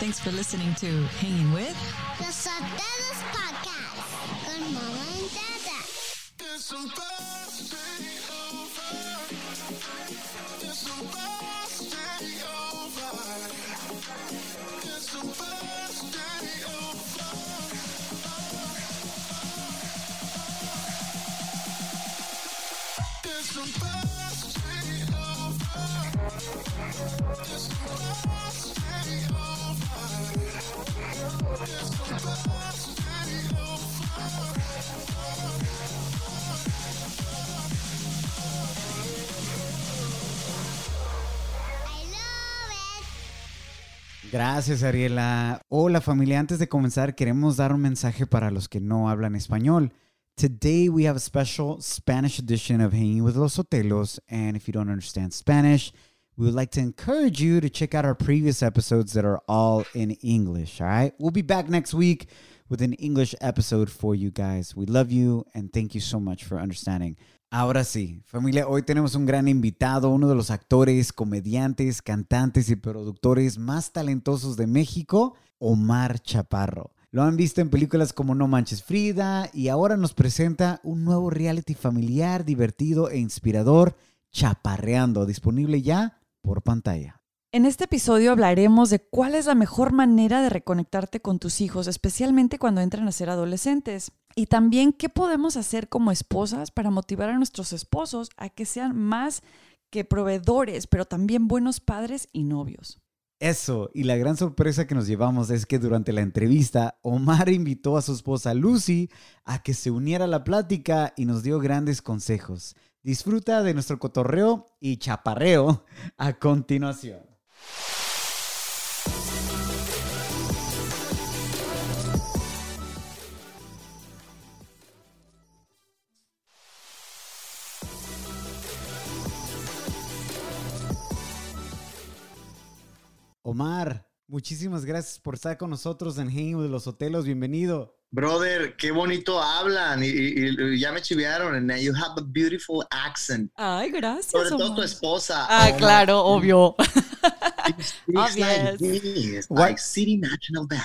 Thanks for listening to Hanging With The Sotelos Podcast con Mama and Dada. It's supposed to be over. It's supposed to be over. It's supposed to be over. It's supposed Gracias, Ariela. Hola, familia. Antes de comenzar, queremos dar un mensaje para los que no hablan español. Today, we have a special Spanish edition of Hanging with Los Sotelos. And if you don't understand Spanish, we would like to encourage you to check out our previous episodes that are all in English. All right. We'll be back next week with an English episode for you guys. We love you and thank you so much for understanding. Ahora sí, familia, hoy tenemos un gran invitado, uno de los actores, comediantes, cantantes y productores más talentosos de México, Omar Chaparro. Lo han visto en películas como No Manches Frida y ahora nos presenta un nuevo reality familiar, divertido e inspirador, Chaparreando, disponible ya por pantalla. En este episodio hablaremos de cuál es la mejor manera de reconectarte con tus hijos, especialmente cuando entran a ser adolescentes. Y también qué podemos hacer como esposas para motivar a nuestros esposos a que sean más que proveedores, pero también buenos padres y novios. Eso, y la gran sorpresa que nos llevamos es que durante la entrevista, Omar invitó a su esposa Lucy a que se uniera a la plática y nos dio grandes consejos. Disfruta de nuestro cotorreo y chaparreo a continuación. Omar, muchísimas gracias por estar con nosotros en Hanging with los Hotelos. Bienvenido. Brother, qué bonito hablan y, y- y ya me chivearon. And you have a beautiful accent. Ay, gracias. Sobre todo Omar. tu esposa. Ah, Oh my claro, obvio. It like this, like City National Bank.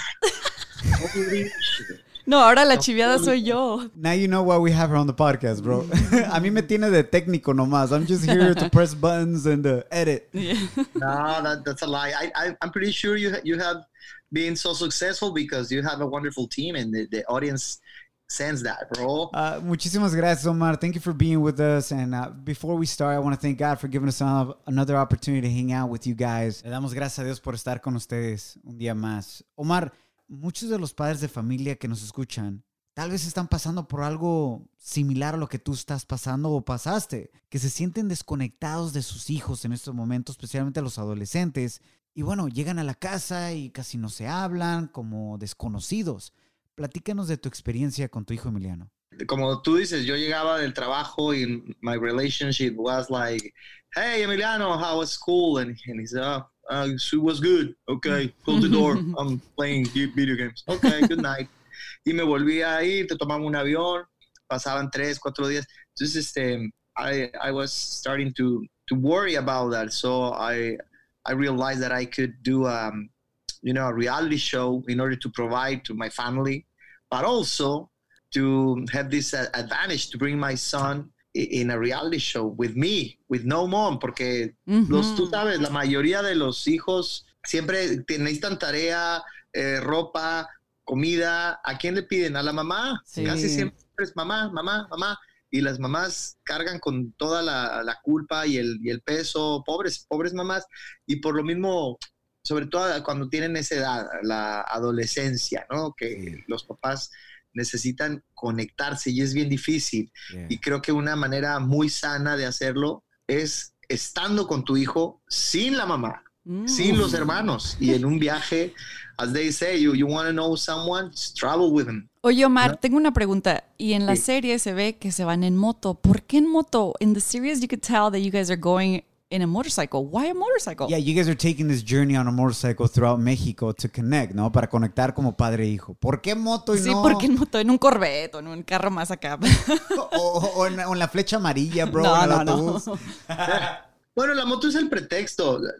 No, ahora la chiviada soy yo. Now you know why we have her on the podcast, bro. a mí me tiene de técnico nomás. I'm just here to press buttons and uh, edit. No, that, that's a lie. I, I, I'm pretty sure you you have been so successful because you have a wonderful team and the, the audience sends that, bro. Uh, muchísimas gracias, Omar. Thank you for being with us. And uh, before we start, I want to thank God for giving us an- another opportunity to hang out with you guys. Le damos gracias a Dios por estar con ustedes un día más. Omar, muchos de los padres de familia que nos escuchan tal vez están pasando por algo similar a lo que tú estás pasando o pasaste, que se sienten desconectados de sus hijos en estos momentos, especialmente los adolescentes. Y bueno, llegan a la casa y casi no se hablan como desconocidos. Platícanos de tu experiencia con tu hijo Emiliano. como tú dices, yo llegaba del trabajo y my relationship was like, hey, Emiliano, how was school? And, he said, oh, uh, it was good. Okay, close the door. I'm playing video games. Okay, good night. Y me volví a ir, te un avión, pasaban tres, cuatro días. Entonces, este, I, I was starting to, to worry about that. So I, I realized that I could do, um, you know, a reality show in order to provide to my family, but also to have this advantage to bring my son in a reality show with me, with no mom, porque los, tú sabes, la mayoría de los hijos siempre necesitan tarea, eh, ropa, comida. ¿A quién le piden? A la mamá. Sí. Casi siempre es mamá, mamá, mamá. Y las mamás cargan con toda la, la culpa y el, y el peso, pobres, pobres mamás. Y por lo mismo, sobre todo cuando tienen esa edad, la adolescencia, ¿no? Que Sí. los papás necesitan conectarse y es bien difícil. Y creo que una manera muy sana de hacerlo es estando con tu hijo sin la mamá, Mm. sin los hermanos y en un viaje, as they say, you, you want to know someone, just travel with them. Oye, Omar, ¿No? tengo una pregunta. Y en la Sí. serie se ve que se van en moto. ¿Por qué en moto? In the series you could tell that you guys are going in a motorcycle. Why a motorcycle? Yeah, you guys are taking this journey on a motorcycle throughout Mexico to connect, ¿no? Para conectar como padre e hijo. ¿Por qué moto y Sí, no? ¿por qué moto? En un Corvette o en un carro más acá. O, o- o en, o en la flecha amarilla, bro, No, en el no, no. Bueno, la moto es el pretexto. La-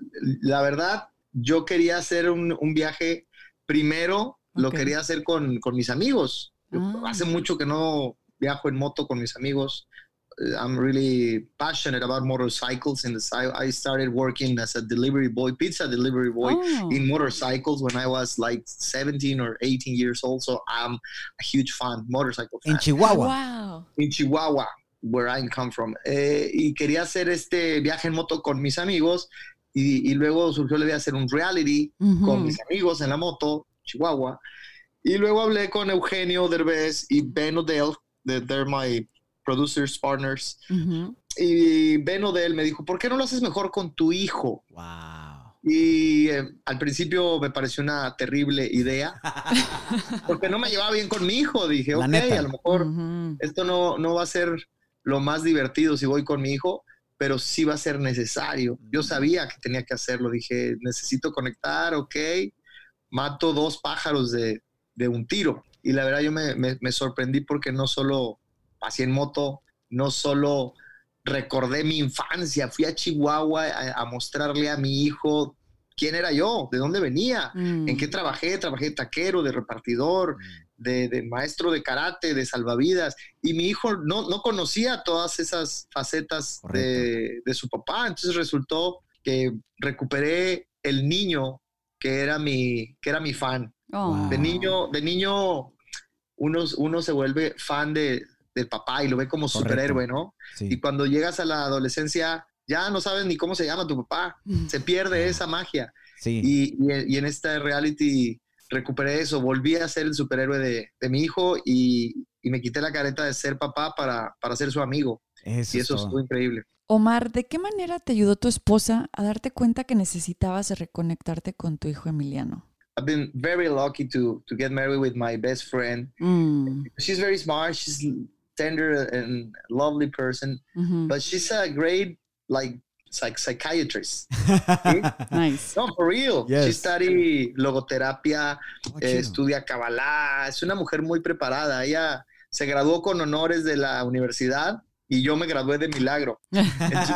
La verdad, yo quería hacer un, un viaje, primero lo quería hacer con, con mis amigos. Ah. Hace mucho que no viajo en moto con mis amigos. Uh, I'm really passionate about motorcycles and I I started working as a delivery boy, pizza delivery boy Oh. in motorcycles when I was like 17 or 18 years old. So I'm a huge fan, motorcycle fan In Chihuahua. Wow. In Chihuahua, where I come from. Eh, y quería hacer este viaje en moto con mis amigos y, y luego surgió la idea de hacer un reality Ujú. con mis amigos en la moto, Chihuahua. Y luego hablé con Eugenio Derbez y Ben Odell, de- they're my producers, partners. Y Ben Odell me dijo, ¿por qué no lo haces mejor con tu hijo? Wow. Y eh, al principio me pareció una terrible idea, porque no me llevaba bien con mi hijo. Dije, La ok, neta. a lo mejor Ujú. esto no, no va a ser lo más divertido si voy con mi hijo, pero sí va a ser necesario. Yo sabía que tenía que hacerlo. Dije, necesito conectar, ok, mato dos pájaros de, de un tiro. Y la verdad yo me, me- me sorprendí porque no solo pasé en moto, no solo recordé mi infancia, fui a Chihuahua a, a mostrarle a mi hijo quién era yo, de dónde venía, Mm. en qué trabajé, trabajé de taquero, de repartidor, de, de maestro de karate, de salvavidas, y mi hijo no, no conocía todas esas facetas de, de su papá, entonces resultó que recuperé el niño que era mi, que era mi fan. Oh. De niño, de niño uno, uno se vuelve fan de, del papá y lo ve como Correcto. superhéroe, ¿no? Sí. Y cuando llegas a la adolescencia, ya no sabes ni cómo se llama tu papá, se pierde esa magia. Sí. Y, y- y en esta reality recuperé eso, volví a ser el superhéroe de, de mi hijo y, y me quité la careta de ser papá para, para ser su amigo. Eso y es eso todo. estuvo increíble. Omar, ¿de qué manera te ayudó tu esposa a darte cuenta que necesitabas reconectarte con tu hijo Emiliano? I've been very lucky to, to get married with my best friend. Mm. She's very smart, she's tender and lovely person, but she's a great like psych- psychiatrist. Nice. No, for real. She study logoterapia, Oh, eh, estudia Kabbalah, es una mujer muy preparada. Ella se graduó con honores de la universidad y yo me gradué de milagro. Entonces,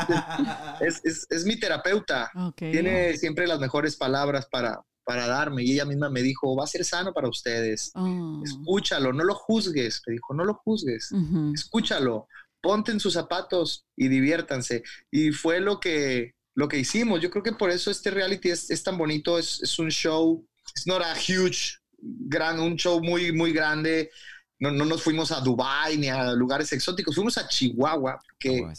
es, es- es mi terapeuta. Ok. Tiene siempre las mejores palabras para, para darme y ella misma me dijo, va a ser sano para ustedes. Oh. Escúchalo, no lo juzgues. Me dijo, no lo juzgues. Escúchalo, ponte en sus zapatos y diviértanse. Y fue lo que, lo que hicimos. Yo creo que por eso este reality es, es tan bonito. Es, es un show, es not a huge, gran, un show muy, muy grande. No, no nos fuimos a Dubai ni a lugares exóticos, fuimos a Chihuahua, Oh,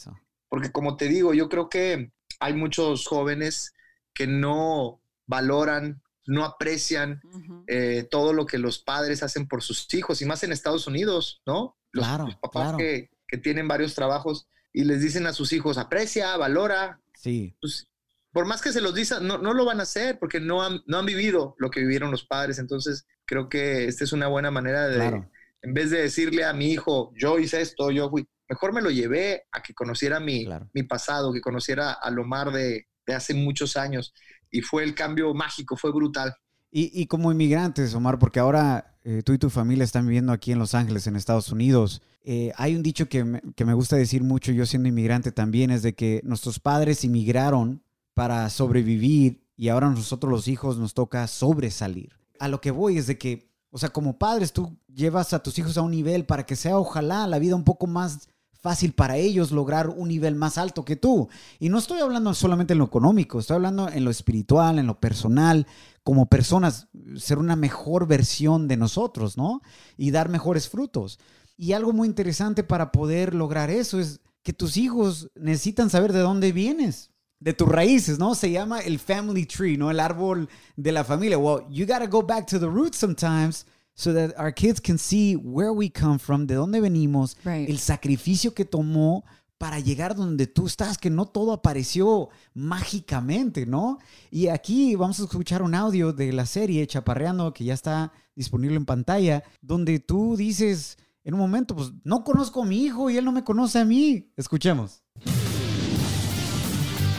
porque como te digo, yo creo que hay muchos jóvenes que no valoran, no aprecian Ujú. eh, todo lo que los padres hacen por sus hijos, y más en Estados Unidos, ¿no? Los, Claro, los papás claro. que, que tienen varios trabajos y les dicen a sus hijos, aprecia, valora. Sí. Pues, por más que se los dicen, no, no lo van a hacer porque no han, no han vivido lo que vivieron los padres. Entonces, creo que esta es una buena manera de, Claro. en vez de decirle a mi hijo, yo hice esto, yo fui, mejor me lo llevé a que conociera mi, Claro. mi pasado, que conociera a Lomar de, de hace muchos años. Y fue el cambio mágico, fue brutal. Y, como inmigrantes, Omar, porque ahora eh, tú y tu familia están viviendo aquí en Los Ángeles, en Estados Unidos, eh, hay un dicho que me, que me gusta decir mucho, yo siendo inmigrante también, es de que nuestros padres inmigraron para sobrevivir y ahora nosotros los hijos nos toca sobresalir. A lo que voy es de que, o sea, como padres tú llevas a tus hijos a un nivel para que sea, ojalá, la vida un poco más fácil para ellos lograr un nivel más alto que tú. Y no estoy hablando solamente en lo económico, estoy hablando en lo espiritual, en lo personal, como personas, ser una mejor versión de nosotros, ¿no? Y dar mejores frutos. Y algo muy interesante para poder lograr eso es que tus hijos necesitan saber de dónde vienes, de tus raíces, ¿no? Se llama el family tree, ¿no? El árbol de la familia. Well, you got to go back to the roots sometimes so that our kids can see where we come from, de dónde venimos, Right. el sacrificio que tomó para llegar donde tú estás, que no todo apareció mágicamente, ¿no? Y aquí vamos a escuchar un audio de la serie Chaparreando, que ya está disponible en pantalla, donde tú dices en un momento, pues no conozco a mi hijo y él no me conoce a mí. Escuchemos.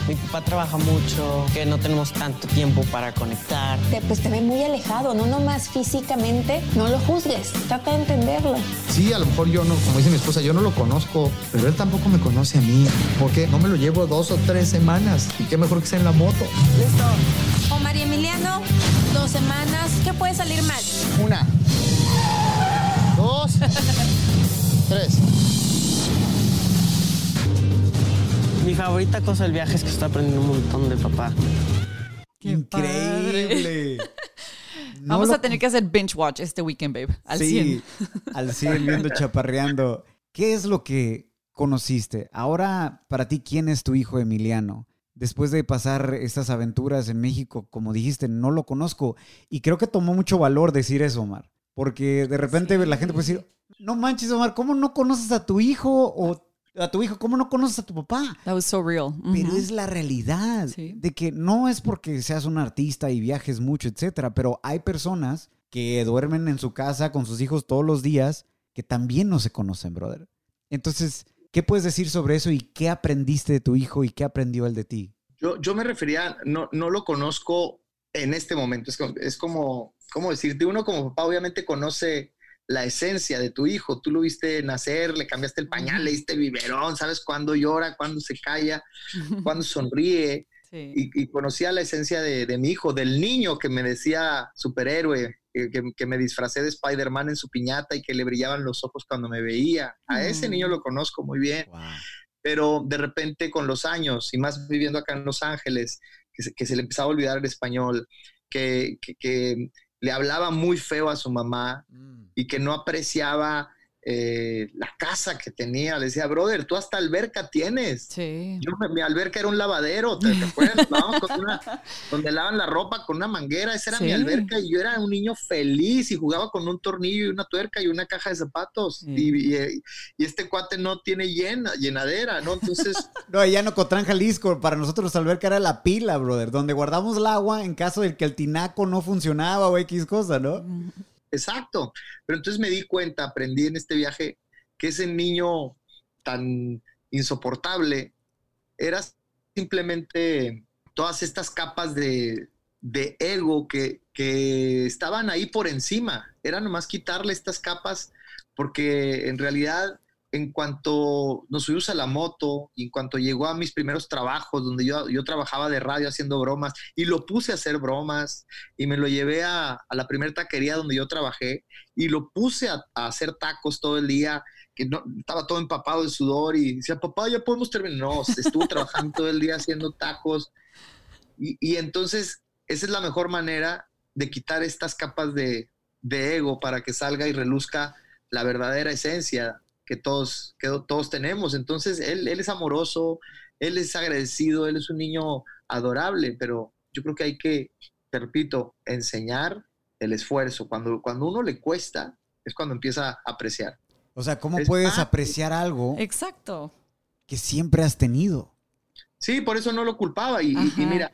Mi papá trabaja mucho, que no tenemos tanto tiempo para conectar. te, pues te ve muy alejado, no nomás físicamente, no lo juzgues, trata de entenderlo. Sí, a lo mejor yo no, como dice mi esposa, yo no lo conozco, pero él tampoco me conoce a mí. porque No me lo llevo dos o tres semanas. Y qué mejor que sea en la moto. Listo. María Emiliano, dos semanas. ¿Qué puede salir mal? Una. Dos. Tres. Mi favorita cosa del viaje es que estoy aprendiendo un montón de papá. Qué Increíble. No Vamos lo- a tener que hacer binge watch este weekend, babe. Al sí, 100. al 100 viendo chaparreando. ¿Qué es lo que conociste? Ahora, para ti, ¿quién es tu hijo Emiliano? Después de pasar estas aventuras en México, como dijiste, no lo conozco. Y creo que tomó mucho valor decir eso, Omar. Porque de repente la gente puede decir, no manches, Omar, ¿cómo no conoces a tu hijo? O a tu hijo, ¿cómo no conoces a tu papá? That was so real. Pero es la realidad Sí. de que no es porque seas un artista y viajes mucho, etcétera, pero hay personas que duermen en su casa con sus hijos todos los días que también no se conocen, brother. Entonces, ¿qué puedes decir sobre eso y qué aprendiste de tu hijo y qué aprendió él de ti? Yo, yo me refería, no, no lo conozco en este momento. Es como, es como, ¿cómo decirte? Uno como papá obviamente conoce la esencia de tu hijo. Tú lo viste nacer, le cambiaste el pañal, le diste biberón, sabes cuándo llora, cuándo se calla, cuándo sonríe. Sí. Y, y conocía la esencia de, de mi hijo, del niño que me decía superhéroe, que, que- que me disfracé de Spider-Man en su piñata y que le brillaban los ojos cuando me veía. A ese niño lo conozco muy bien pero de repente con los años y más viviendo acá en Los Ángeles, que se, que se le empezaba a olvidar el español, que, que- que le hablaba muy feo a su mamá y que no apreciaba eh, la casa que tenía. Le decía, brother, tú hasta alberca tienes. Sí. Yo, mi alberca era un lavadero, ¿te, te acuerdas? Lavábamos con una- donde lavan la ropa con una manguera, esa era mi alberca y yo era un niño feliz y jugaba con un tornillo y una tuerca y una caja de zapatos. Sí. Y, y- y este cuate no tiene llena, llenadera, ¿no? Entonces, No, allá en Ocotlán, Jalisco, para nosotros la alberca era la pila, brother, donde guardamos el agua en caso de que el tinaco no funcionaba o X cosa, ¿no? Exacto. Pero entonces me di cuenta, aprendí en este viaje que ese niño tan insoportable era simplemente todas estas capas de, de ego que, que estaban ahí por encima. Era nomás quitarle estas capas porque en realidad en cuanto nos subimos a la moto y en cuanto llegó a mis primeros trabajos donde yo, yo trabajaba de radio haciendo bromas y lo puse a hacer bromas y me lo llevé a, a la primera taquería donde yo trabajé y lo puse a, a hacer tacos todo el día que no, estaba todo empapado de sudor y decía, papá, ya podemos terminar. No, estuvo trabajando todo el día haciendo tacos. Y, y entonces, esa es la mejor manera de quitar estas capas de, de ego para que salga y reluzca la verdadera esencia que todos, que todos tenemos. Entonces, él, él es amoroso, él es agradecido, él es un niño adorable, pero yo creo que hay que, te repito, enseñar el esfuerzo. Cuando, cuando uno le cuesta, es cuando empieza a apreciar. O sea, ¿cómo Es puedes apreciar algo Exacto. que siempre has tenido? Sí, por eso no lo culpaba. Y, y- y Ajá. mira,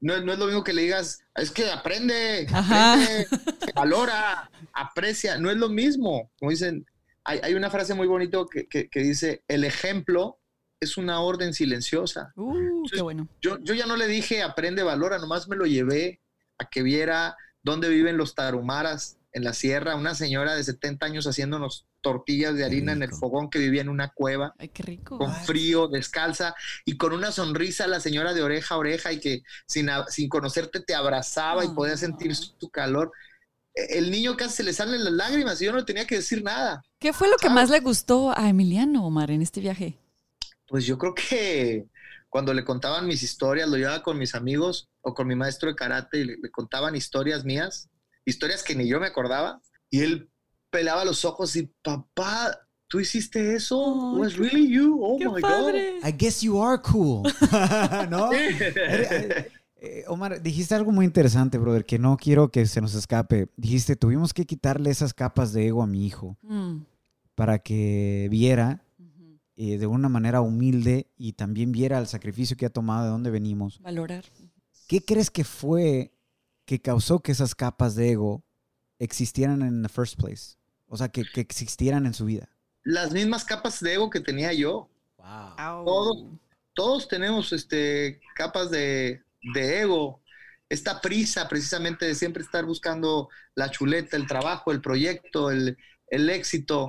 no, no es lo mismo que le digas, es que aprende, aprende, valora, aprecia. No es lo mismo. Como dicen, hay, hay una frase muy bonita que, que- que dice, el ejemplo es una orden silenciosa. Uh, qué bueno. Yo, yo ya no le dije, aprende, valora, nomás me lo llevé a que viera dónde viven los tarumaras en la sierra, una señora de 70 años haciéndonos tortillas de harina en el fogón que vivía en una cueva Ay, qué rico. con frío, descalza y con una sonrisa la señora de oreja a oreja y que sin, sin conocerte te abrazaba y podías sentir su calor. El niño casi se le salen las lágrimas y yo no tenía que decir nada. ¿Qué fue lo que más le gustó a Emiliano, Omar, en este viaje? Pues yo creo que cuando le contaban mis historias, lo llevaba con mis amigos o con mi maestro de karate y le, le contaban historias mías, historias que ni yo me acordaba, y él pelaba los ojos y, papá, ¿tú hiciste eso? Ay, ¿Was qué- really you? Oh ¡Qué my padre! I guess you are cool. ¿No? Eh, Omar, dijiste algo muy interesante, brother, que no quiero que se nos escape. Dijiste, tuvimos que quitarle esas capas de ego a mi hijo Mm, para que viera eh, de una manera humilde y también viera el sacrificio que ha tomado, de dónde venimos. Valorar. ¿Qué crees que fue que causó que esas capas de ego existieran en the first place? O sea, que, que existieran en su vida. Las mismas capas de ego que tenía yo. Wow. Todos, todos tenemos este, capas de, de ego. Esta prisa precisamente de siempre estar buscando la chuleta, el trabajo, el proyecto, el, el éxito,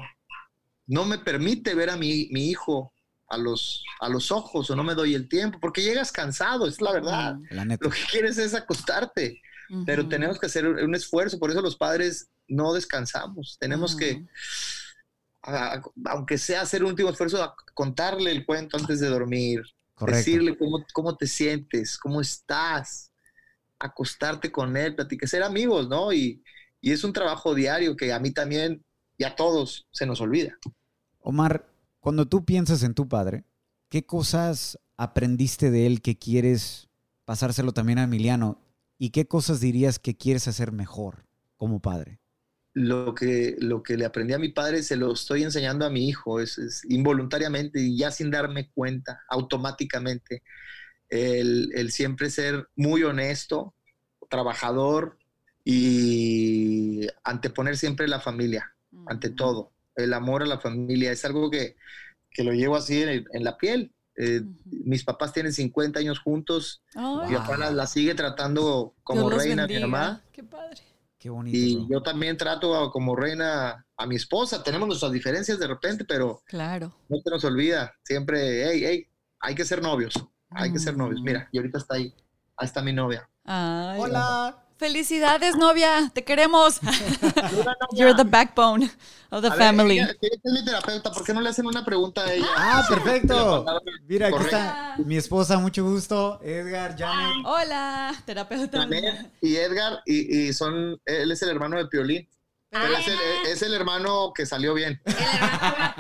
no me permite ver a mi, mi hijo a los, a los ojos o no me doy el tiempo, porque llegas cansado, es la verdad. La. Lo que quieres es acostarte, pero tenemos que hacer un esfuerzo, por eso los padres no descansamos, tenemos que, a- aunque sea hacer un último esfuerzo, a contarle el cuento antes de dormir, Correcto. decirle cómo, cómo te sientes, cómo estás, acostarte con él, platicar, ser amigos, ¿no? Y, y es un trabajo diario que a mí también y a todos se nos olvida. Omar, cuando tú piensas en tu padre, ¿qué cosas aprendiste de él que quieres pasárselo también a Emiliano? ¿Y qué cosas dirías que quieres hacer mejor como padre? Lo que, lo que le aprendí a mi padre se lo estoy enseñando a mi hijo, es, es involuntariamente y ya sin darme cuenta, automáticamente. El, el siempre ser muy honesto, trabajador y anteponer siempre la familia, ante todo. El amor a la familia es algo que, que lo llevo así en, el- en la piel. Eh, Mis papás tienen 50 años juntos. Ay, Mi papá la, la sigue tratando como Dios reina, mi mamá. Qué padre. Qué bonito. Y bro. yo también trato a- como reina a mi esposa. Tenemos nuestras diferencias de repente, pero Claro. no se nos olvida. Siempre, hey, hey, hay que ser novios. Hay que ser novios. Mm. Mira, y ahorita está ahí. Ahí está mi novia. Ay. Hola. Felicidades, novia. Te queremos. You're the backbone of the A ver, family. ella- ella es mi terapeuta. ¿Por qué no le hacen una pregunta a ella? Ah, perfecto. Mira, aquí está mi esposa, mucho gusto. Edgar, Janet. Hola, terapeuta. Janet y Edgar, y, y son, él es el hermano de Piolín. Él es, el, es el hermano que salió bien.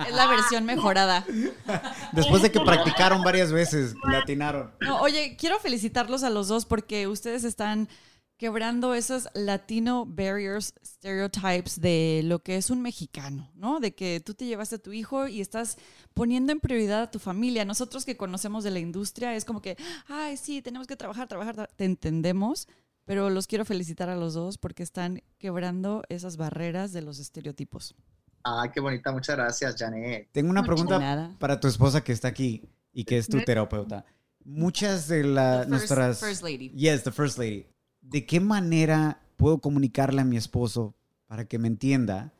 Es la versión mejorada. Después de que practicaron varias veces, latinaron. No, oye, quiero felicitarlos a los dos porque ustedes están quebrando esos latino barriers, stereotypes de lo que es un mexicano, ¿no? De que tú te llevaste a tu hijo y estás poniendo en prioridad a tu familia. Nosotros que conocemos de la industria es como que, ay, sí, tenemos que trabajar, trabajar, tra-". te entendemos, pero los quiero felicitar a los dos porque están quebrando esas barreras de los estereotipos. Ah, qué bonita. Muchas gracias, Janet. Tengo una pregunta nada. para tu esposa que está aquí y que es tu terapeuta. Muchas de las nuestras first lady. Yes, the first lady. ¿De qué manera puedo comunicarle a mi esposo para que me entienda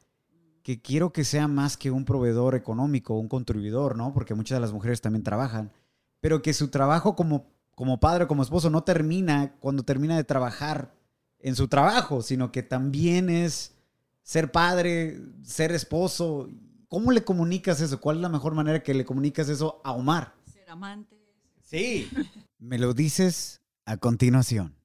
que quiero que sea más que un proveedor económico, un contribuidor, ¿no? Porque muchas de las mujeres también trabajan, pero que su trabajo como como padre, como esposo no termina cuando termina de trabajar en su trabajo, sino que también es ser padre, ser esposo. ¿Cómo le comunicas eso? ¿Cuál es la mejor manera que le comunicas eso a Omar? Ser amantes. Sí. Me lo dices a continuación.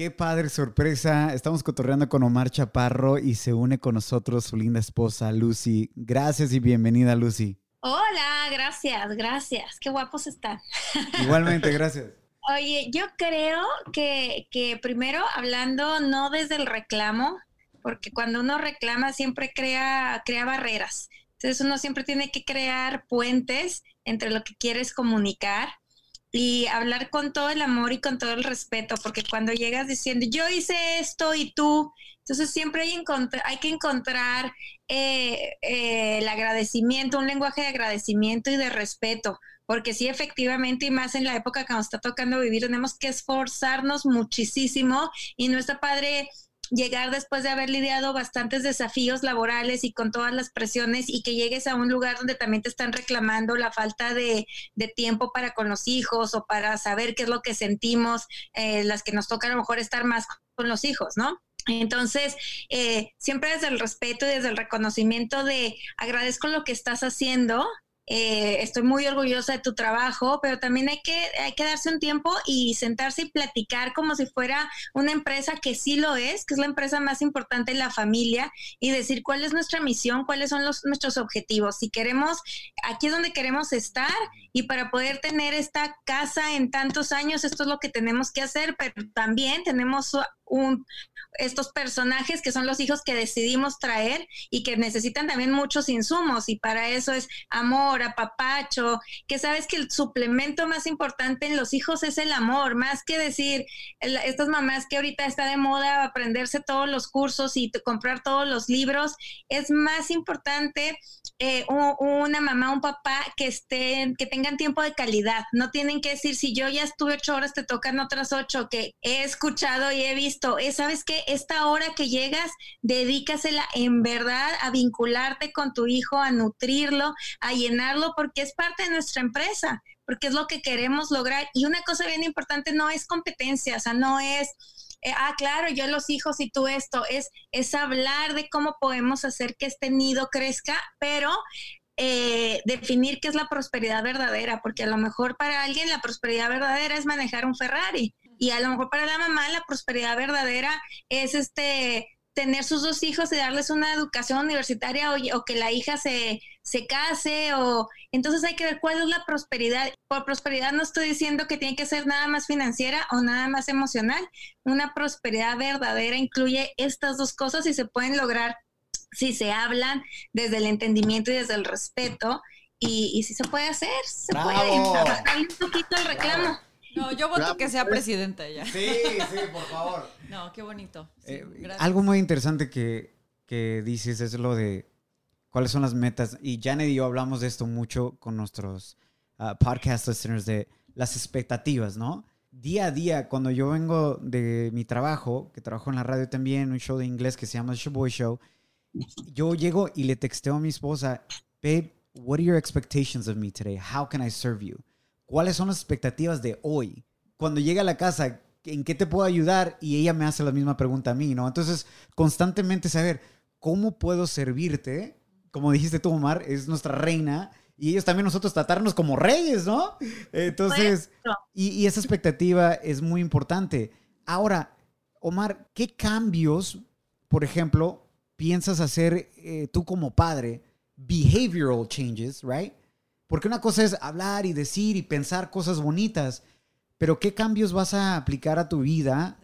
Qué padre sorpresa. Estamos cotorreando con Omar Chaparro y se une con nosotros su linda esposa Lucy. Gracias y bienvenida Lucy. Hola, gracias, gracias. Qué guapos están. Igualmente, gracias. Oye, yo creo que, que primero hablando no desde el reclamo, porque cuando uno reclama siempre crea, crea barreras. Entonces uno siempre tiene que crear puentes entre lo que quieres comunicar y hablar con todo el amor y con todo el respeto, porque cuando llegas diciendo yo hice esto y tú, entonces siempre hay, hay que encontrar eh, eh, el agradecimiento, un lenguaje de agradecimiento y de respeto, porque sí, efectivamente, y más en la época que nos está tocando vivir, tenemos que esforzarnos muchísimo y no está padre llegar después de haber lidiado bastantes desafíos laborales y con todas las presiones y que llegues a un lugar donde también te están reclamando la falta de, de tiempo para con los hijos o para saber qué es lo que sentimos, eh, las que nos toca a lo mejor estar más con los hijos, ¿no? Entonces, eh, siempre desde el respeto y desde el reconocimiento de agradezco lo que estás haciendo, eh, estoy muy orgullosa de tu trabajo, pero también hay que, hay que darse un tiempo y sentarse y platicar como si fuera una empresa que sí lo es, que es la empresa más importante en la familia, y decir cuál es nuestra misión, cuáles son los, nuestros objetivos. Si queremos, aquí es donde queremos estar, y para poder tener esta casa en tantos años, esto es lo que tenemos que hacer, pero también tenemos estos personajes que son los hijos que decidimos traer y que necesitan también muchos insumos y para eso es amor, apapacho, que sabes que el suplemento más importante en los hijos es el amor, más que decir, estas mamás que ahorita está de moda aprenderse todos los cursos y comprar todos los libros, es más importante eh, una mamá, un papá que estén, que tengan tiempo de calidad. No tienen que decir, si yo ya estuve ocho horas, te tocan otras ocho, que he escuchado y he visto. Eh, ¿Sabes qué? Esta hora que llegas, dedícasela en verdad a vincularte con tu hijo, a nutrirlo, a llenarlo, porque es parte de nuestra empresa, porque es lo que queremos lograr. Y una cosa bien importante no es competencia, o sea, no es eh, ah, claro, yo los hijos y tú esto, es, es hablar de cómo podemos hacer que este nido crezca, pero eh, definir qué es la prosperidad verdadera, porque a lo mejor para alguien la prosperidad verdadera es manejar un Ferrari y a lo mejor para la mamá la prosperidad verdadera es este tener sus dos hijos y darles una educación universitaria o, o que la hija se, se case o entonces hay que ver cuál es la prosperidad. Por prosperidad no estoy diciendo que tiene que ser nada más financiera o nada más emocional. Una prosperidad verdadera incluye estas dos cosas y se pueden lograr si se hablan desde el entendimiento y desde el respeto y, y si se puede hacer, se ¡Bravo! puede. Bajarle un poquito el reclamo. No, yo voto que sea presidenta ella. Sí, sí, por favor. No, qué bonito. Sí, Eh, algo muy interesante que, que dices es lo de cuáles son las metas. Y Janet y yo hablamos de esto mucho con nuestros ah, podcast listeners, de las expectativas, ¿no? Día a día, cuando yo vengo de mi trabajo, que trabajo en la radio también, un show de inglés que se llama The Shaboy Show, yo llego y le texteo a mi esposa, babe, what are your expectations of me today? How can I serve you? ¿Cuáles son las expectativas de hoy? Cuando llega a la casa, ¿en qué te puedo ayudar? Y ella me hace la misma pregunta a mí, ¿no? Entonces, constantemente saber cómo puedo servirte, como dijiste tú, Omar, es nuestra reina. Y ellos también nosotros tratarnos como reyes, ¿no? Entonces, y, y esa expectativa es muy importante. Ahora, Omar, ¿qué cambios, por ejemplo, piensas hacer eh, tú como padre? Behavioral changes, right? Porque una cosa es hablar y decir y pensar cosas bonitas, pero ¿qué cambios vas a aplicar a tu vida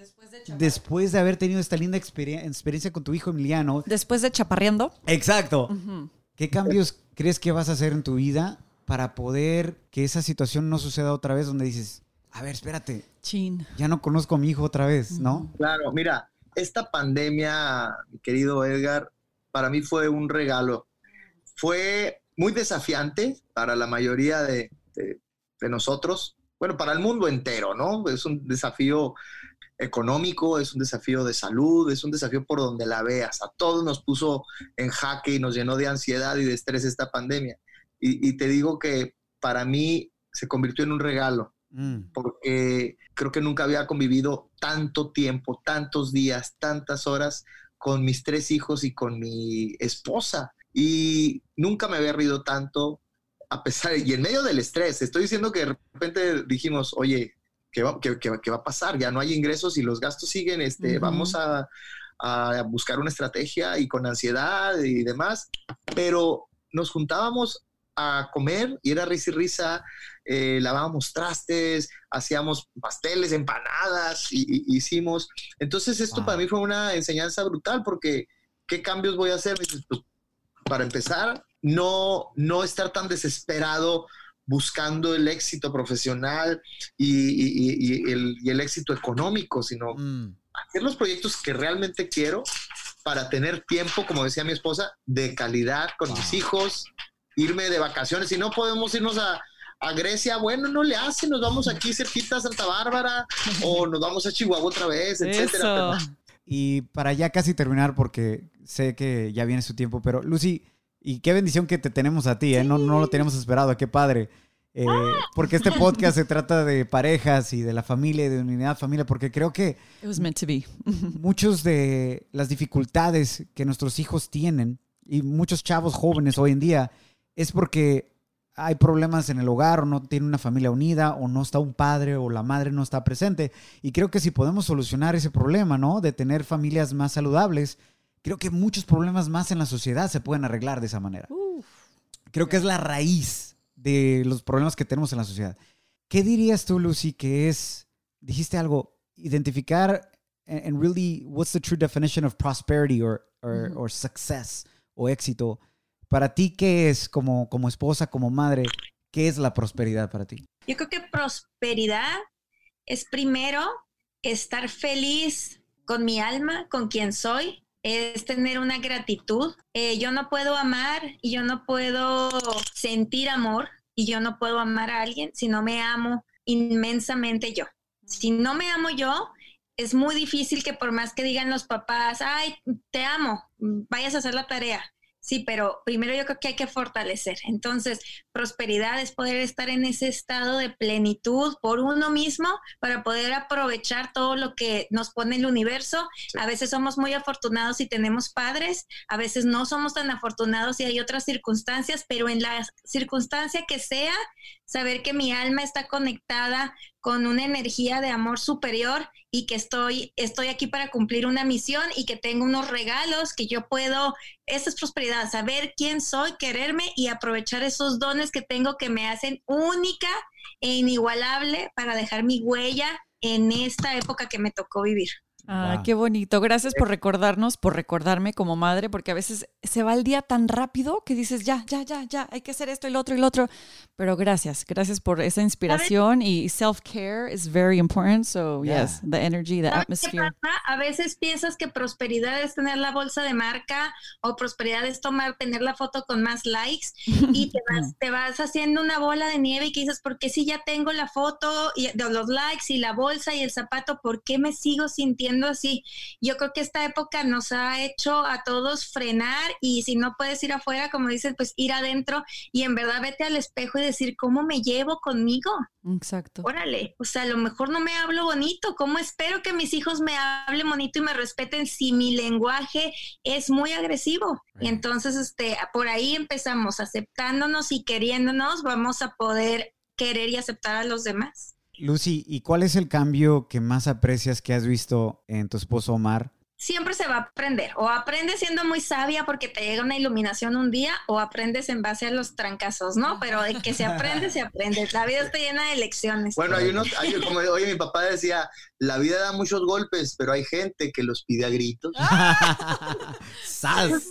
después de, haber tenido esta linda experie- experiencia con tu hijo Emiliano? Después de chaparreando. Exacto. ¿Qué cambios crees que vas a hacer en tu vida para poder que esa situación no suceda otra vez donde dices, a ver, espérate, Chin. ya no conozco a mi hijo otra vez, ¿no? Claro, mira, esta pandemia, mi querido Edgar, para mí fue un regalo. Fue muy desafiante para la mayoría de, de- de nosotros, bueno, para el mundo entero, ¿no? Es un desafío económico, es un desafío de salud, es un desafío por donde la veas. A todos nos puso en jaque y nos llenó de ansiedad y de estrés esta pandemia. Y, y te digo que para mí se convirtió en un regalo Mm. porque creo que nunca había convivido tanto tiempo, tantos días, tantas horas con mis tres hijos y con mi esposa. Y nunca me había reído tanto, a pesar, y en medio del estrés. Estoy diciendo que de repente dijimos, oye, ¿qué va, qué- qué- qué va a pasar? Ya no hay ingresos y los gastos siguen, este, vamos a, a buscar una estrategia y con ansiedad y demás. Pero nos juntábamos a comer y era risa y risa, eh, lavábamos trastes, hacíamos pasteles, empanadas, y, y- hicimos. Entonces esto Wow. para mí fue una enseñanza brutal porque ¿qué cambios voy a hacer? Pues, para empezar, no, no estar tan desesperado buscando el éxito profesional y, y- y- y el, éxito económico, sino Mm. hacer los proyectos que realmente quiero para tener tiempo, como decía mi esposa, de calidad con mis hijos, irme de vacaciones. Si no podemos irnos a, a Grecia, bueno, no le hace, nos vamos aquí cerquita a Santa Bárbara o nos vamos a Chihuahua otra vez, etcétera. Eso. Y para ya casi terminar, porque sé que ya viene su tiempo, pero Lucy, y qué bendición que te tenemos a ti, ¿eh? No, no lo teníamos esperado, qué padre. Eh, porque este podcast se trata de parejas y de la familia y de unidad familia, porque creo que It was meant to be. muchos de las dificultades que nuestros hijos tienen y muchos chavos jóvenes hoy en día es porque hay problemas en el hogar o no tiene una familia unida o no está un padre o la madre no está presente. Y creo que si podemos solucionar ese problema, ¿no? De tener familias más saludables, creo que muchos problemas más en la sociedad se pueden arreglar de esa manera. Creo que es la raíz de los problemas que tenemos en la sociedad. ¿Qué dirías tú, Lucy, que es, dijiste algo, identificar and, and really what's the true definition of prosperity or, or, or success o éxito Para ti, ¿qué es como, como esposa, como madre? ¿Qué es la prosperidad para ti? Yo creo que prosperidad es primero estar feliz con mi alma, con quien soy, es tener una gratitud. Eh, yo no puedo amar y yo no puedo sentir amor y yo no puedo amar a alguien si no me amo inmensamente yo. Si no me amo yo, es muy difícil que por más que digan los papás, ay, te amo, vayas a hacer la tarea. Sí, pero primero yo creo que hay que fortalecer. Entonces, prosperidad es poder estar en ese estado de plenitud por uno mismo para poder aprovechar todo lo que nos pone el universo. A veces somos muy afortunados y tenemos padres, a veces no somos tan afortunados y hay otras circunstancias, pero en la circunstancia que sea, saber que mi alma está conectada con una energía de amor superior y que estoy, estoy aquí para cumplir una misión y que tengo unos regalos que yo puedo, esa es prosperidad, saber quién soy, quererme y aprovechar esos dones que tengo que me hacen única e inigualable para dejar mi huella en esta época que me tocó vivir. Ah, Wow. qué bonito. Gracias por recordarnos, por recordarme como madre, porque a veces se va el día tan rápido que dices, ya, ya, ya, ya, hay que hacer esto y lo otro y lo otro. Pero gracias, gracias por esa inspiración y self-care is very important. So, Yeah. yes, the energy, the ¿Sabes qué atmosphere. A veces piensas que prosperidad es tener la bolsa de marca o prosperidad es tomar, tener la foto con más likes y te vas, te vas haciendo una bola de nieve y que dices, ¿por qué si ya tengo la foto y de los likes y la bolsa y el zapato, ¿por qué me sigo sintiendo así? Yo creo que esta época nos ha hecho a todos frenar y si no puedes ir afuera, como dices, pues ir adentro y en verdad vete al espejo y decir, ¿cómo me llevo conmigo? Exacto. Órale, o sea, a lo mejor no me hablo bonito. ¿Cómo espero que mis hijos me hablen bonito y me respeten si mi lenguaje es muy agresivo? Y entonces, este, por ahí empezamos aceptándonos y queriéndonos, vamos a poder querer y aceptar a los demás. Lucy, ¿y cuál es el cambio que más aprecias que has visto en tu esposo Omar? Siempre se va a aprender. O aprendes siendo muy sabia porque te llega una iluminación un día, o aprendes en base a los trancazos, ¿no? Pero de que se aprende, se aprende. La vida está llena de lecciones. Bueno, hay unos, hay, como oye, mi papá decía, la vida da muchos golpes, pero hay gente que los pide a gritos. ¡Sas!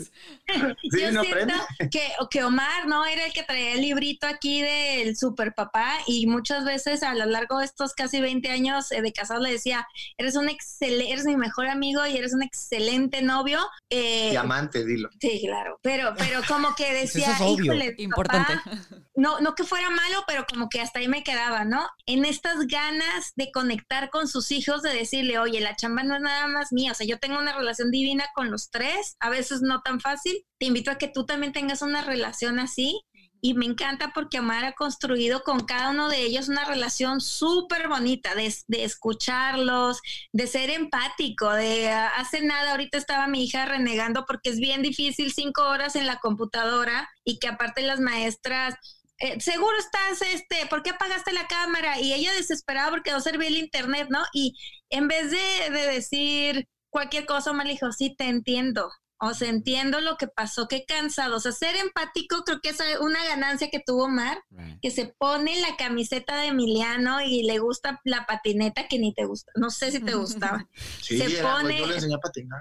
Sí, Yo no siento que, que Omar, ¿no? Era el que traía el librito aquí del super papá y muchas veces a lo largo de estos casi 20 años eh, de casado le decía, eres un excelente, eres mi mejor amigo y eres un excelente novio. Eh, Diamante, dilo. Sí, claro, pero, pero como que Eso decía, es obvio. híjole, Importante. papá, no, no que fuera malo, pero como que hasta ahí me quedaba, ¿no? En estas ganas de conectar con sus hijos, de decirle, oye, la chamba no es nada más mía, o sea, yo tengo una relación divina con los tres, a veces no tan fácil, te invito a que tú también tengas una relación así. Y me encanta porque Omar ha construido con cada uno de ellos una relación súper bonita, de, de escucharlos, de ser empático, de ah, hace nada, ahorita estaba mi hija renegando porque es bien difícil cinco horas en la computadora y que aparte las maestras eh, seguro estás, este, ¿por qué apagaste la cámara? Y ella desesperada porque no servía el internet, ¿no? Y en vez de, de decir cualquier cosa, me dijo, sí, te entiendo. O sea, entiendo lo que pasó, qué cansado. O sea, ser empático creo que es una ganancia que tuvo Omar, que se pone la camiseta de Emiliano y le gusta la patineta que ni te gusta. No sé si te gustaba. Sí, Se era, pone- pues, yo le enseñé a patinar.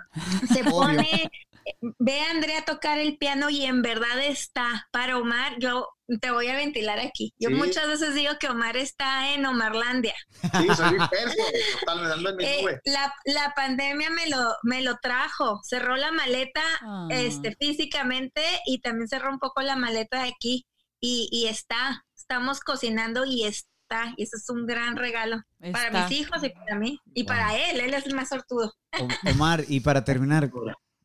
se pone, ve a Andrea tocar el piano y en verdad está para Omar. Yo te voy a ventilar aquí. Yo Sí. muchas veces digo que Omar está en Omarlandia. Sí, soy. Total, en mi Eh, nube. la, la pandemia me lo, me lo trajo, cerró la maleta Ah. este, físicamente y también cerró un poco la maleta de aquí y, y está, estamos cocinando y está, y eso es un gran regalo para mis hijos y para mí y Wow. para él, él es el más sortudo. Omar, y para terminar,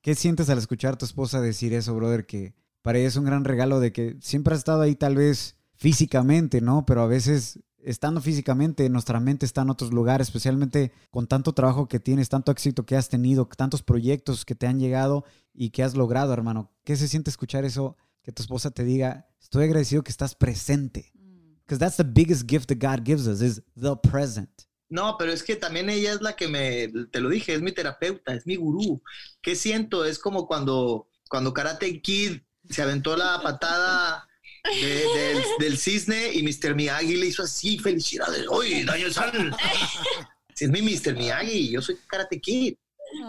¿qué sientes al escuchar a tu esposa decir eso, brother? Que para ella es un gran regalo de que siempre has estado ahí tal vez físicamente, ¿no? Pero a veces estando físicamente, nuestra mente está en otros lugares, especialmente con tanto trabajo que tienes, tanto éxito que has tenido, tantos proyectos que te han llegado y que has logrado, hermano. ¿Qué se siente escuchar eso? Que tu esposa te diga, estoy agradecido que estás presente. Because that's the biggest gift that God gives us, is the present. No, pero es que también ella es la que me, te lo dije, es mi terapeuta, es mi gurú. ¿Qué siento? Es como cuando, cuando Karate Kid se aventó la patada de- del, del cisne y Mr. Miyagi le hizo así, felicidades, ¡Uy, Daniel-san! Si es mi Mr. Miyagi, yo soy Karate Kid.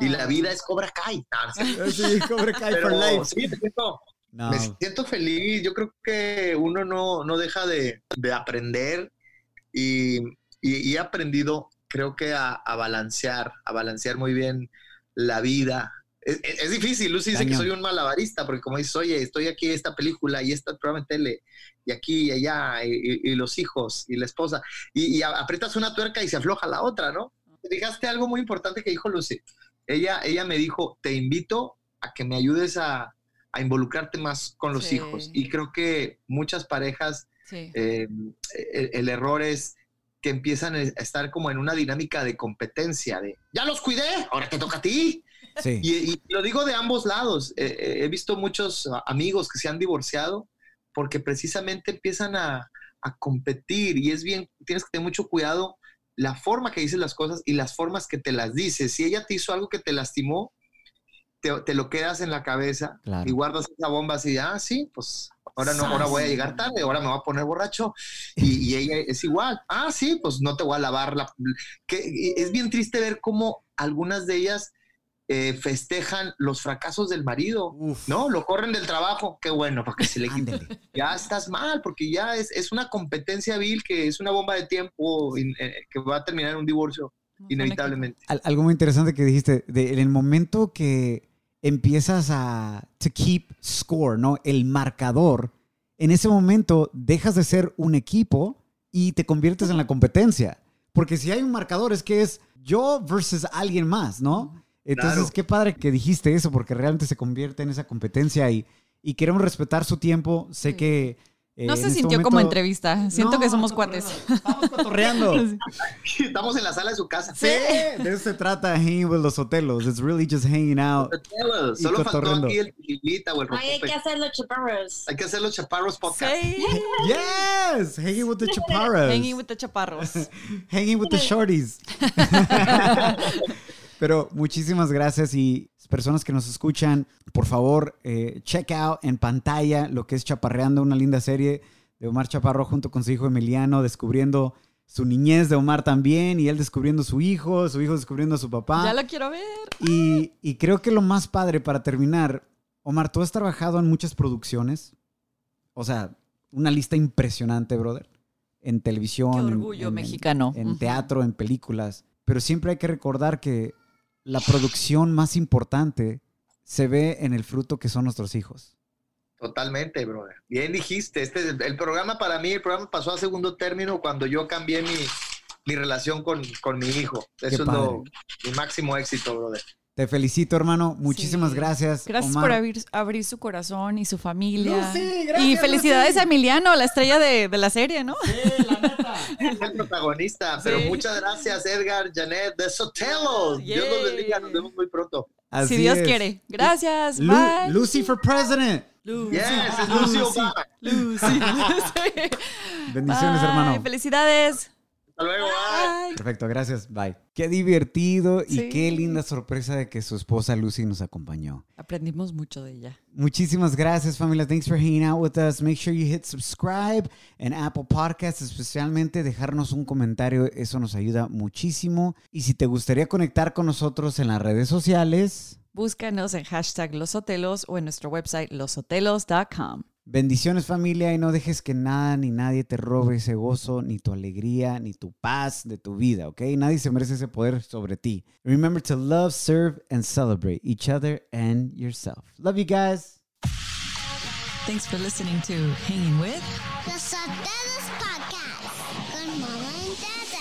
Y la vida es Cobra Kai. No, no sé. Sí, Cobra Kai for Pero life. sí, me siento, No. Me siento feliz. Yo creo que uno no, no deja de, de aprender y, y- y he aprendido, creo que a, a balancear, a balancear muy bien la vida. Es, es- es difícil, Lucy dice que soy un malabarista, porque como dices, oye, estoy aquí en esta película y este programa de tele, y aquí y allá, y, y- y los hijos y la esposa, y, aprietas una tuerca y se afloja la otra, ¿no? Fijaste algo muy importante que dijo Lucy. Ella, ella me dijo, te invito a que me ayudes a, a involucrarte más con los Sí. hijos. Y creo que muchas parejas, Sí. eh, el, el error es que empiezan a estar como en una dinámica de competencia, de, ya los cuidé, ahora te toca a ti. Sí. Y, y lo digo de ambos lados. Eh, eh, he visto muchos amigos que se han divorciado porque precisamente empiezan a, a competir y es bien, tienes que tener mucho cuidado la forma que dices las cosas y las formas que te las dices. Si ella te hizo algo que te lastimó, te, te lo quedas en la cabeza Claro. y guardas esa bomba así, ah, sí, pues ahora no, ahora voy a llegar tarde, ahora me voy a poner borracho. Y, y ella es igual, ah, sí, pues no te voy a lavar la... Que, es bien triste ver cómo algunas de ellas eh, festejan los fracasos del marido, Uf. ¿no? Lo corren del trabajo, qué bueno, porque se le quita. Ándele. Ya estás mal, porque ya es, es una competencia vil que es una bomba de tiempo in- eh, que va a terminar en un divorcio, inevitablemente. Al- algo muy interesante que dijiste, de, en el momento que empiezas a to keep score, ¿no? El marcador, en ese momento dejas de ser un equipo y te conviertes en la competencia. Porque si hay un marcador es que es yo versus alguien más, ¿no? Entonces, Claro. qué padre que dijiste eso, porque realmente se convierte en esa competencia y, y queremos respetar su tiempo. Sé Sí. que... eh, No en se este sintió como entrevista. Siento No, que somos no, cuates. Estamos cotorreando. Estamos en la sala de su casa. Sí, de eso se trata Hanging with los Sotelos. It's really just hanging out. Solo faltó aquí el tequilita o el Ay, hay que hacer los chaparros. Hay que hacer los chaparros podcast. Sí. Yes, hanging with the chaparras. Hanging with the chaparros. Hanging with the shorties. Pero muchísimas gracias y personas que nos escuchan, por favor, eh, check out en pantalla lo que es Chaparreando, una linda serie de Omar Chaparro junto con su hijo Emiliano, descubriendo su niñez de Omar también y él descubriendo su hijo, su hijo descubriendo a su papá. Ya lo quiero ver. Y, y creo que lo más padre para terminar, Omar, tú has trabajado en muchas producciones. O sea, una lista impresionante, brother. En televisión. Qué en- orgullo en- en- mexicano. En, teatro, en películas. Pero siempre hay que recordar que la producción más importante se ve en el fruto que son nuestros hijos. Totalmente, brother. Bien dijiste. Este, el programa para mí, el programa pasó a segundo término cuando yo cambié mi, mi relación con, con mi hijo. Eso es lo, mi máximo éxito, brother. Te felicito, hermano. Muchísimas Sí. gracias. Gracias Omar. por abrir, abrir su corazón y su familia. Lucy, gracias, y felicidades Lucy. a Emiliano, la estrella de, de la serie, ¿no? Es el protagonista. Pero Sí. muchas gracias, Edgar, Janet, de Sotelo. Dios los bendiga. Nos vemos muy pronto. Así si Dios es. quiere. Gracias. Lu- bye. Lucy for President. Lucy. Yes, es Lucy Lucy. Obama. Lucy. Sí. Bendiciones, Bye. hermano. Felicidades. Hasta luego, bye. Bye. Perfecto, gracias. Bye. Qué divertido y qué linda sorpresa de que su esposa Lucy nos acompañó. Aprendimos mucho de ella. Muchísimas gracias, familia. Thanks for hanging out with us. Make sure you hit subscribe en Apple Podcasts, especialmente dejarnos un comentario. Eso nos ayuda muchísimo. Y si te gustaría conectar con nosotros en las redes sociales, Búscanos en hashtag losotelos o en nuestro website losotelos.com. bendiciones, familia. Y no dejes que nada ni nadie te robe ese gozo, ni tu alegría, ni tu paz de tu vida, ¿ok? Nadie se merece ese poder sobre ti. Remember to love, serve, and celebrate each other and yourself. Love you guys. Thanks for listening to Hanging With. Los Sotelos Podcast con Mama and Dada.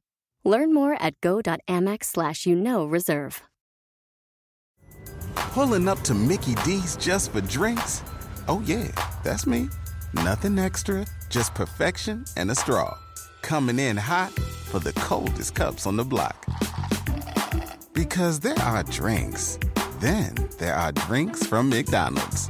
Learn more at go.amex slash you know reserve. Pulling up to Mickey D's just for drinks? Oh, yeah, that's me. Nothing extra, just perfection and a straw. Coming in hot for the coldest cups on the block. Because there are drinks, then there are drinks from McDonald's.